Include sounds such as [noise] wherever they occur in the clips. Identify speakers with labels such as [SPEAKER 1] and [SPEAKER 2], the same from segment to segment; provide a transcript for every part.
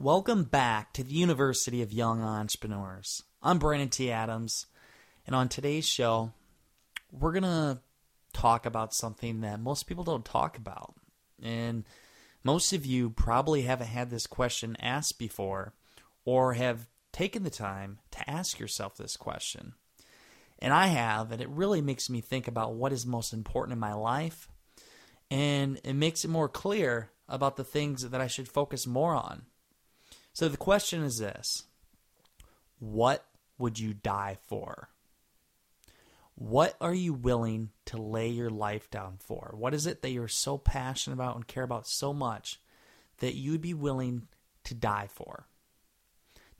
[SPEAKER 1] Welcome back to the University of Young Entrepreneurs. I'm Brandon T. Adams, and on today's show, we're going to talk about something that most people don't talk about. And most of you probably haven't had this question asked before or have taken the time to ask yourself this question. And I have, and it really makes me think about what is most important in my life. And it makes it more clear about the things that I should focus more on. So the question is this What would you die for? What are you willing to lay your life down for? What is it that you're so passionate about and care about so much that you'd be willing to die for?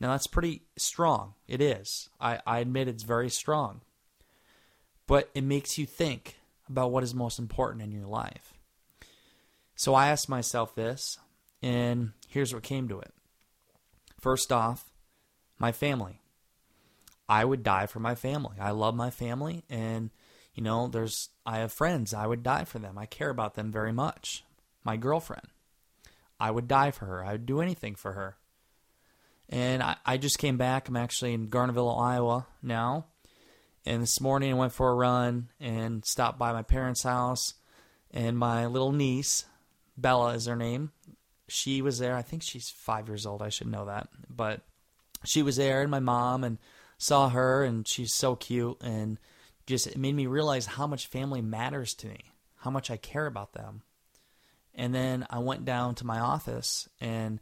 [SPEAKER 1] Now, that's pretty strong. It is. I, I admit it's very strong. But it makes you think about what is most important in your life. So I asked myself this, and here's what came to it. First off, my family. I would die for my family. I love my family and you know, there's I have friends. I would die for them. I care about them very much. My girlfriend. I would die for her. I would do anything for her. And I, I just came back. I'm actually in Garnavillo, Iowa now. And this morning I went for a run and stopped by my parents' house. And my little niece, Bella is her name, she was there. I think she's five years old. I should know that. But she was there, and my mom, and saw her, and she's so cute. And just it made me realize how much family matters to me, how much I care about them. And then I went down to my office, and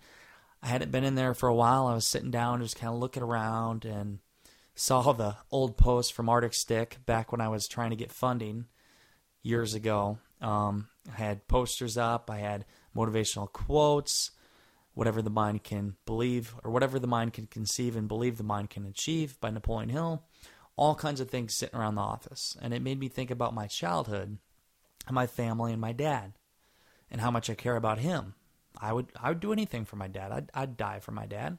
[SPEAKER 1] I hadn't been in there for a while. I was sitting down, just kind of looking around, and saw the old post from Arctic Stick back when I was trying to get funding years ago. Um, I had posters up. I had motivational quotes, whatever the mind can believe, or whatever the mind can conceive and believe the mind can achieve by Napoleon Hill. All kinds of things sitting around the office. And it made me think about my childhood and my family and my dad and how much I care about him. I would I would do anything for my dad. I'd, I'd die for my dad.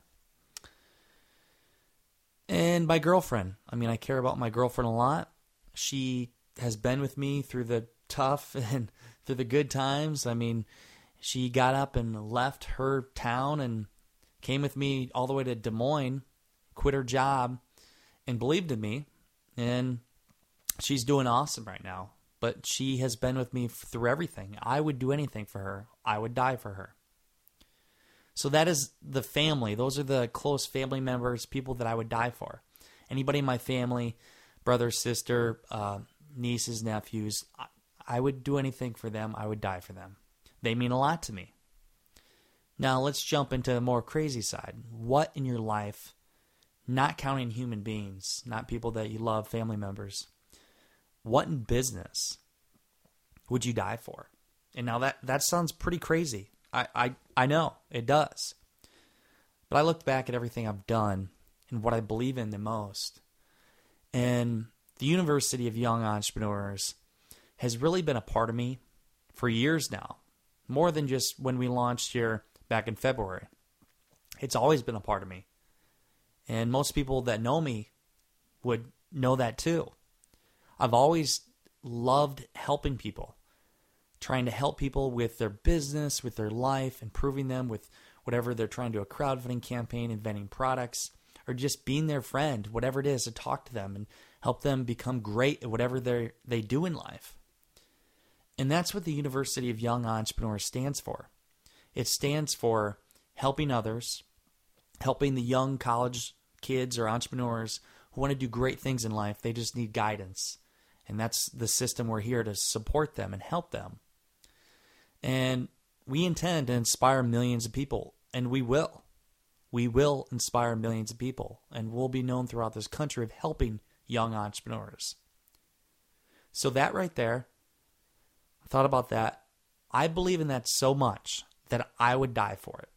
[SPEAKER 1] And my girlfriend. I mean, I care about my girlfriend a lot. She has been with me through the tough [laughs] and through the good times. I mean, she got up and left her town and came with me all the way to Des Moines, quit her job, and believed in me. And she's doing awesome right now. But she has been with me through everything. I would do anything for her, I would die for her. So that is the family. Those are the close family members, people that I would die for. Anybody in my family, brother, sister, uh, nieces, nephews, I, would do anything for them. I would die for them. They mean a lot to me. Now let's jump into the more crazy side. What in your life, not counting human beings, not people that you love, family members, what in business would you die for? And now that that sounds pretty crazy. I, I, I know it does. But I look back at everything I've done and what I believe in the most. And the University of Young Entrepreneurs has really been a part of me for years now more than just when we launched here back in February. It's always been a part of me. And most people that know me would know that too. I've always loved helping people, trying to help people with their business, with their life, improving them with whatever they're trying to do a crowdfunding campaign, inventing products, or just being their friend, whatever it is, to talk to them and help them become great at whatever they they do in life. And that's what the University of Young Entrepreneurs stands for. It stands for helping others, helping the young college kids or entrepreneurs who want to do great things in life. They just need guidance. And that's the system we're here to support them and help them. And we intend to inspire millions of people, and we will. We will inspire millions of people, and we'll be known throughout this country of helping young entrepreneurs. So, that right there Thought about that. I believe in that so much that I would die for it.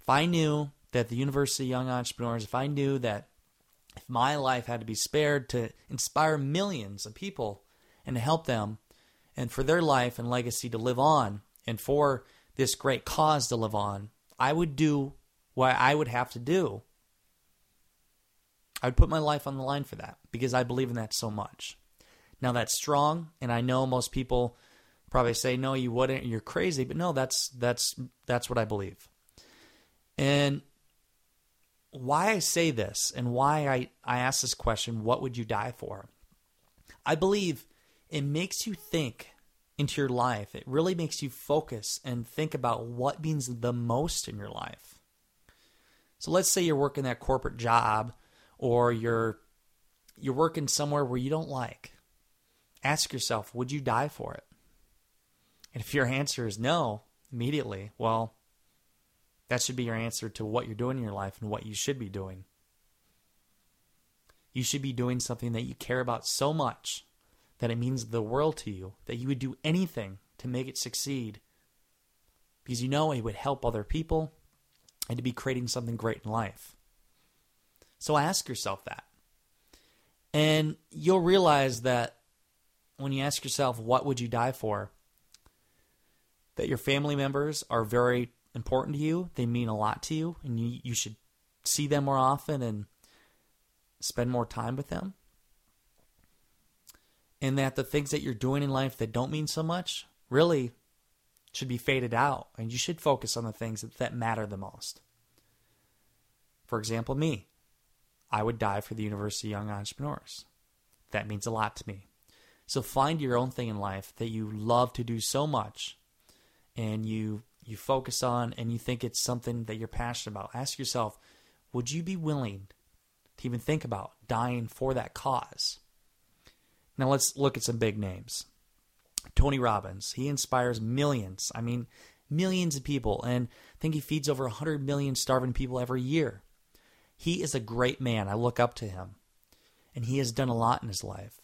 [SPEAKER 1] If I knew that the University of Young Entrepreneurs, if I knew that if my life had to be spared to inspire millions of people and to help them and for their life and legacy to live on and for this great cause to live on, I would do what I would have to do. I would put my life on the line for that because I believe in that so much. Now that's strong, and I know most people probably say no, you wouldn't, you're crazy, but no, that's that's that's what I believe. And why I say this and why I, I ask this question, what would you die for? I believe it makes you think into your life. It really makes you focus and think about what means the most in your life. So let's say you're working that corporate job or you're you're working somewhere where you don't like. Ask yourself, would you die for it? And if your answer is no, immediately, well, that should be your answer to what you're doing in your life and what you should be doing. You should be doing something that you care about so much that it means the world to you, that you would do anything to make it succeed because you know it would help other people and to be creating something great in life. So ask yourself that. And you'll realize that when you ask yourself, what would you die for? That your family members are very important to you, they mean a lot to you, and you, you should see them more often and spend more time with them and that the things that you're doing in life that don't mean so much really should be faded out and you should focus on the things that, that matter the most. For example, me. I would die for the University of Young Entrepreneurs. That means a lot to me. So find your own thing in life that you love to do so much and you you focus on and you think it's something that you're passionate about. Ask yourself, would you be willing to even think about dying for that cause? Now let's look at some big names. Tony Robbins, he inspires millions. I mean, millions of people, and I think he feeds over 100 million starving people every year. He is a great man. I look up to him, and he has done a lot in his life.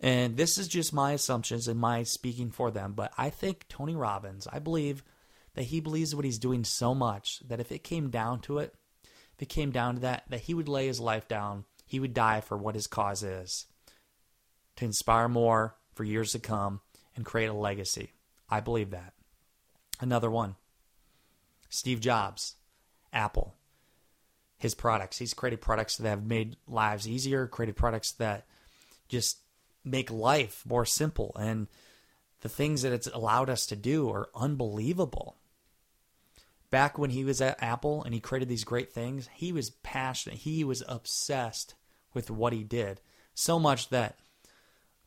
[SPEAKER 1] And this is just my assumptions and my speaking for them, but I think Tony Robbins, I believe that he believes what he's doing so much that if it came down to it, if it came down to that, that he would lay his life down, he would die for what his cause is to inspire more for years to come and create a legacy. I believe that. Another one Steve Jobs, Apple. His products. He's created products that have made lives easier, created products that just make life more simple. And the things that it's allowed us to do are unbelievable. Back when he was at Apple and he created these great things, he was passionate. He was obsessed with what he did. So much that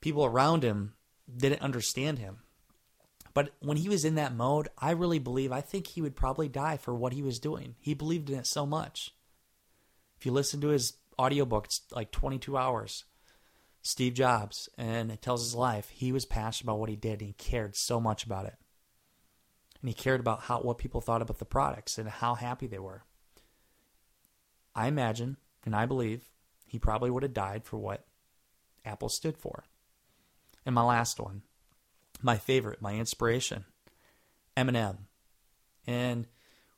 [SPEAKER 1] people around him didn't understand him. But when he was in that mode, I really believe, I think he would probably die for what he was doing. He believed in it so much. If you listen to his audiobook, it's like 22 hours. Steve Jobs, and it tells his life. He was passionate about what he did, and he cared so much about it. And he cared about how what people thought about the products and how happy they were. I imagine, and I believe, he probably would have died for what Apple stood for. And my last one, my favorite, my inspiration, Eminem. And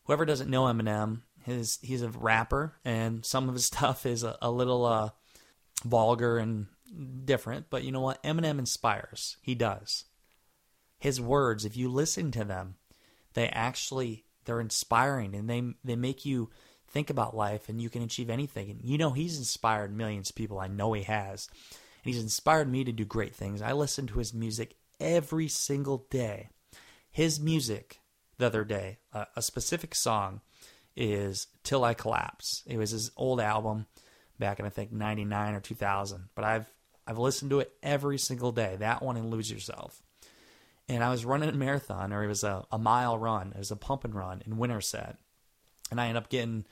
[SPEAKER 1] whoever doesn't know Eminem, his he's a rapper, and some of his [laughs] stuff is a, a little uh, vulgar and different. But you know what? Eminem inspires. He does. His words, if you listen to them, they actually they're inspiring and they they make you think about life and you can achieve anything. And you know he's inspired millions of people. I know he has and he's inspired me to do great things. I listen to his music every single day. His music the other day, a specific song is Till I Collapse. It was his old album back in I think 99 or 2000, but I've I've listened to it every single day. That one and Lose Yourself. And I was running a marathon, or it was a, a mile run. It was a pump and run in Winterset. And I ended up getting,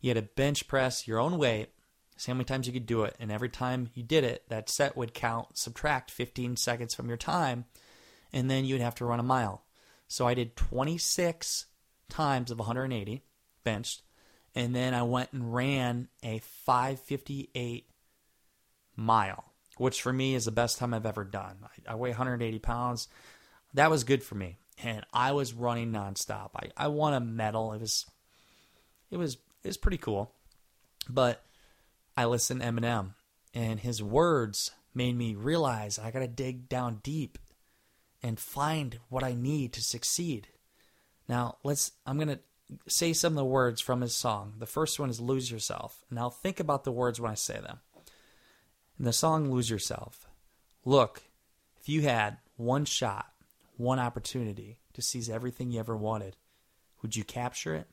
[SPEAKER 1] you had to bench press your own weight see how many times you could do it. And every time you did it, that set would count, subtract 15 seconds from your time, and then you'd have to run a mile. So I did 26 times of 180 benched, and then I went and ran a 558 mile, which for me is the best time I've ever done. I, I weigh 180 pounds. That was good for me. And I was running nonstop. I, I won a medal. It was it was it was pretty cool. But I listened to Eminem, and his words made me realize I got to dig down deep and find what I need to succeed. Now, let's I'm going to say some of the words from his song. The first one is Lose Yourself. Now, think about the words when I say them. In the song Lose Yourself, look, if you had one shot, one opportunity to seize everything you ever wanted, would you capture it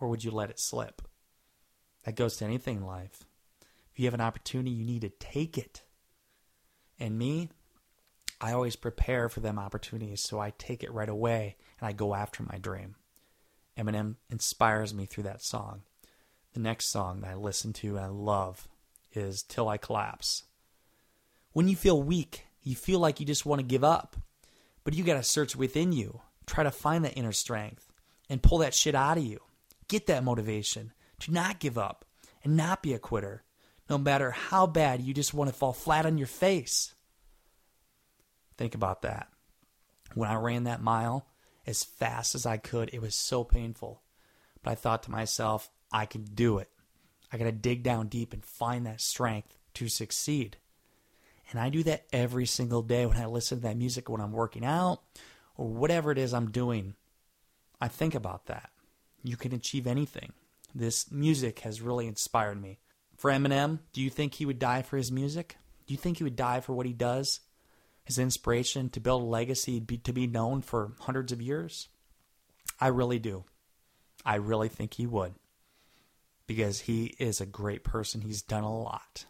[SPEAKER 1] or would you let it slip? That goes to anything in life. If you have an opportunity, you need to take it. And me, I always prepare for them opportunities, so I take it right away and I go after my dream. Eminem inspires me through that song. The next song that I listen to and I love is Till I Collapse. When you feel weak, you feel like you just want to give up, but you got to search within you, try to find that inner strength and pull that shit out of you. Get that motivation to not give up and not be a quitter, no matter how bad you just want to fall flat on your face. Think about that. When I ran that mile as fast as I could, it was so painful. But I thought to myself, I can do it. I got to dig down deep and find that strength to succeed. And I do that every single day when I listen to that music when I'm working out or whatever it is I'm doing. I think about that. You can achieve anything. This music has really inspired me. For Eminem, do you think he would die for his music? Do you think he would die for what he does? His inspiration to build a legacy be, to be known for hundreds of years? I really do. I really think he would. Because he is a great person. He's done a lot.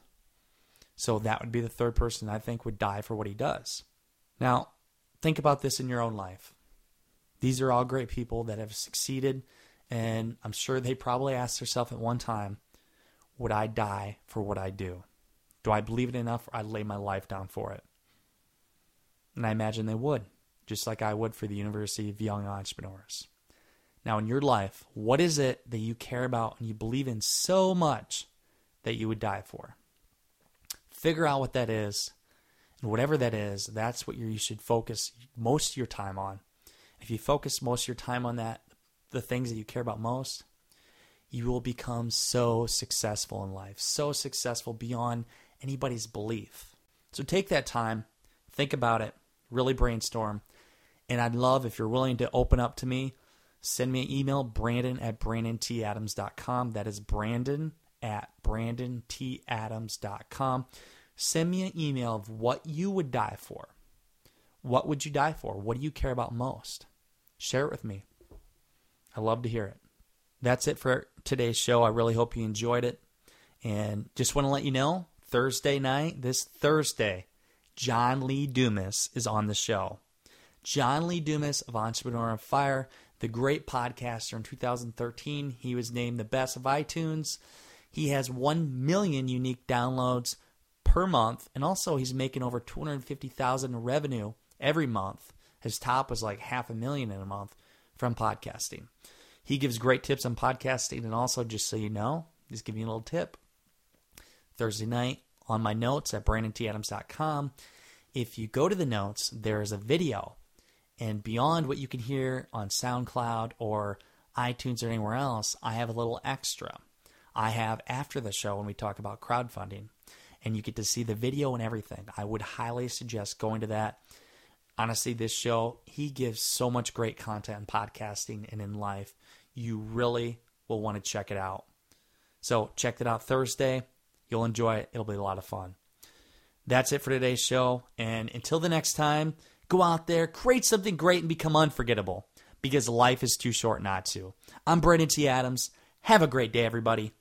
[SPEAKER 1] So that would be the third person I think would die for what he does. Now, think about this in your own life. These are all great people that have succeeded, and I'm sure they probably asked themselves at one time, would I die for what I do? Do I believe it enough or I'd lay my life down for it? And I imagine they would, just like I would for the University of Young Entrepreneurs. Now, in your life, what is it that you care about and you believe in so much that you would die for? Figure out what that is. And whatever that is, that's what you should focus most of your time on. If you focus most of your time on that, the things that you care about most, you will become so successful in life, so successful beyond anybody's belief. So take that time, think about it, really brainstorm. And I'd love if you're willing to open up to me, send me an email, brandon at brandonTadams.com. That is brandon at brandonTadams.com. Send me an email of what you would die for. What would you die for? What do you care about most? Share it with me. I love to hear it. That's it for today's show. I really hope you enjoyed it. And just want to let you know Thursday night, this Thursday, John Lee Dumas is on the show. John Lee Dumas of Entrepreneur on Fire, the great podcaster in 2013. He was named the best of iTunes. He has 1 million unique downloads per month. And also, he's making over 250,000 revenue every month. His top was like half a million in a month from podcasting. He gives great tips on podcasting, and also, just so you know, he's giving you a little tip. Thursday night on my notes at BrandonTAdams.com, if you go to the notes, there is a video. And beyond what you can hear on SoundCloud or iTunes or anywhere else, I have a little extra. I have after the show when we talk about crowdfunding, and you get to see the video and everything. I would highly suggest going to that honestly, this show, he gives so much great content in podcasting and in life. You really will want to check it out. So check it out Thursday. You'll enjoy it. It'll be a lot of fun. That's it for today's show. And until the next time, go out there, create something great, and become unforgettable because life is too short not to. I'm Brandon T. Adams. Have a great day, everybody.